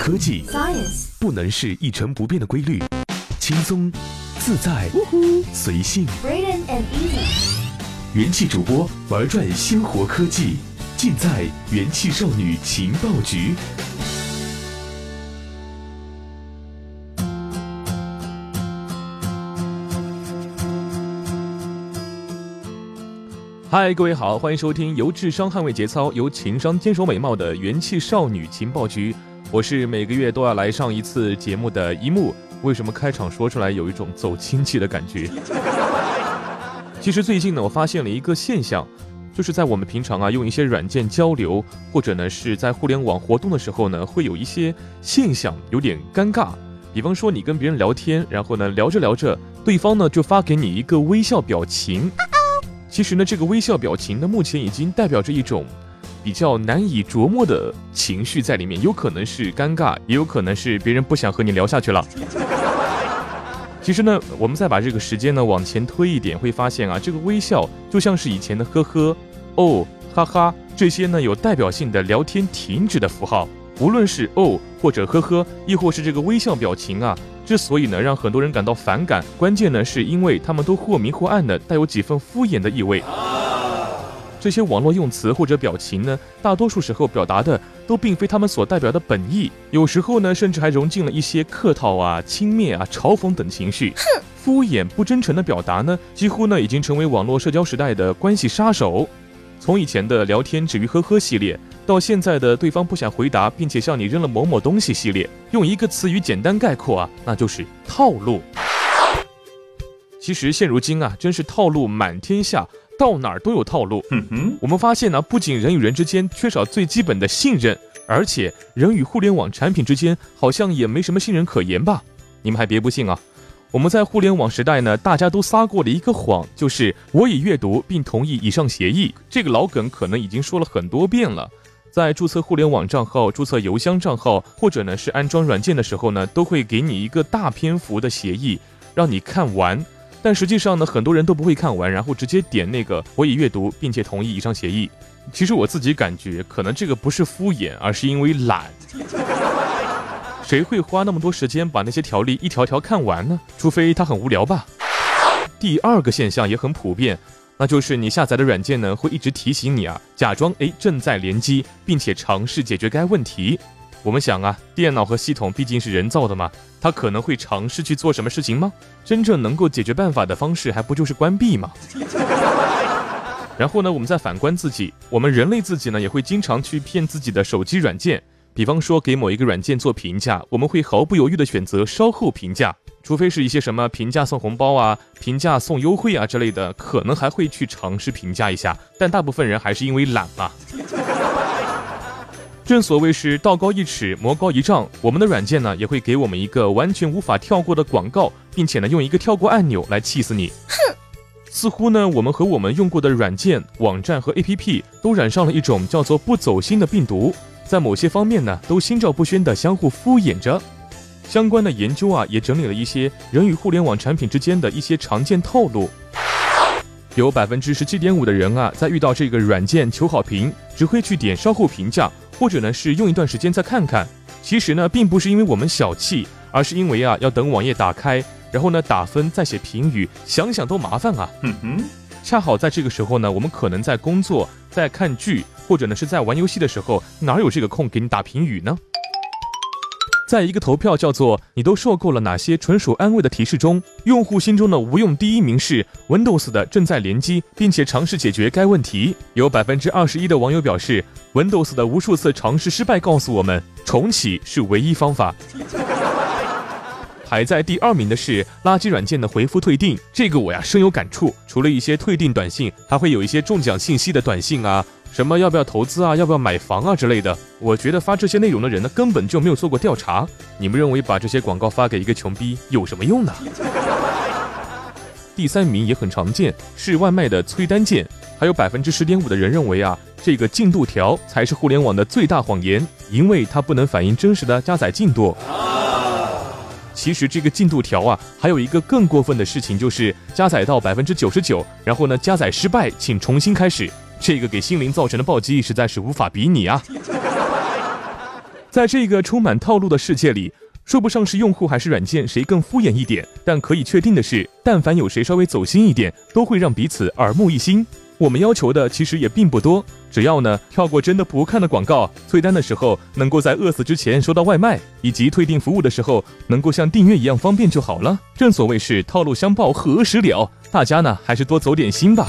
科技 Science，不能是一成不变的规律，轻松、自在、随性。元气主播玩转鲜活科技，尽在元气少女情报局。嗨，各位好，欢迎收听由智商捍卫节操、由情商坚守美貌的元气少女情报局。我是每个月都要来上一次节目的一木。为什么开场说出来有一种走亲戚的感觉？其实最近呢，我发现了一个现象，就是在我们平常啊用一些软件交流，或者呢是在互联网活动的时候呢，会有一些现象有点尴尬。比方说你跟别人聊天，然后呢聊着聊着，对方呢就发给你一个微笑表情。其实呢，这个微笑表情呢，目前已经代表着一种比较难以琢磨的情绪在里面，有可能是尴尬，也有可能是别人不想和你聊下去了。其实呢，我们再把这个时间呢往前推一点，会发现啊，这个微笑就像是以前的呵呵、哦、哈哈这些呢有代表性的聊天停止的符号。无论是哦或者呵呵，亦或是这个微笑表情啊，之所以呢让很多人感到反感，关键呢是因为他们都或明或暗的带有几分敷衍的意味。这些网络用词或者表情呢，大多数时候表达的都并非他们所代表的本意，有时候呢甚至还融进了一些客套啊、轻蔑啊、嘲讽等情绪。敷衍不真诚的表达呢，几乎呢已经成为网络社交时代的关系杀手。从以前的聊天止于呵呵系列，到现在的对方不想回答，并且向你扔了某某东西系列，用一个词语简单概括啊，那就是套路。其实现如今啊，真是套路满天下，到哪儿都有套路。嗯哼，我们发现呢，不仅人与人之间缺少最基本的信任，而且人与互联网产品之间好像也没什么信任可言吧？你们还别不信啊！我们在互联网时代呢，大家都撒过的一个谎，就是我已阅读并同意以上协议。这个老梗可能已经说了很多遍了。在注册互联网账号、注册邮箱账号，或者呢是安装软件的时候呢，都会给你一个大篇幅的协议，让你看完。但实际上呢，很多人都不会看完，然后直接点那个我已阅读并且同意以上协议。其实我自己感觉，可能这个不是敷衍，而是因为懒。谁会花那么多时间把那些条例一条条看完呢？除非他很无聊吧。第二个现象也很普遍，那就是你下载的软件呢，会一直提醒你啊，假装诶正在联机，并且尝试解决该问题。我们想啊，电脑和系统毕竟是人造的嘛，它可能会尝试去做什么事情吗？真正能够解决办法的方式，还不就是关闭吗？然后呢，我们再反观自己，我们人类自己呢，也会经常去骗自己的手机软件。比方说，给某一个软件做评价，我们会毫不犹豫地选择稍后评价，除非是一些什么评价送红包啊、评价送优惠啊之类的，可能还会去尝试评价一下。但大部分人还是因为懒啊。正所谓是道高一尺，魔高一丈，我们的软件呢也会给我们一个完全无法跳过的广告，并且呢用一个跳过按钮来气死你。哼，似乎呢我们和我们用过的软件、网站和 APP 都染上了一种叫做不走心的病毒。在某些方面呢，都心照不宣地相互敷衍着。相关的研究啊，也整理了一些人与互联网产品之间的一些常见套路。有百分之十七点五的人啊，在遇到这个软件求好评，只会去点稍后评价，或者呢是用一段时间再看看。其实呢，并不是因为我们小气，而是因为啊，要等网页打开，然后呢打分再写评语，想想都麻烦啊。嗯哼，恰好在这个时候呢，我们可能在工作，在看剧。或者呢是在玩游戏的时候，哪有这个空给你打评语呢？在一个投票叫做“你都受够了哪些纯属安慰”的提示中，用户心中的无用第一名是 Windows 的正在联机，并且尝试解决该问题。有百分之二十一的网友表示，Windows 的无数次尝试失败告诉我们，重启是唯一方法。排在第二名的是垃圾软件的回复退订，这个我呀深有感触。除了一些退订短信，还会有一些中奖信息的短信啊。什么要不要投资啊？要不要买房啊之类的？我觉得发这些内容的人呢，根本就没有做过调查。你们认为把这些广告发给一个穷逼有什么用呢？第三名也很常见，是外卖的催单键。还有百分之十点五的人认为啊，这个进度条才是互联网的最大谎言，因为它不能反映真实的加载进度。其实这个进度条啊，还有一个更过分的事情，就是加载到百分之九十九，然后呢加载失败，请重新开始。这个给心灵造成的暴击实在是无法比拟啊！在这个充满套路的世界里，说不上是用户还是软件谁更敷衍一点，但可以确定的是，但凡有谁稍微走心一点，都会让彼此耳目一新。我们要求的其实也并不多，只要呢跳过真的不看的广告，催单的时候能够在饿死之前收到外卖，以及退订服务的时候能够像订阅一样方便就好了。正所谓是套路相报何时了，大家呢还是多走点心吧。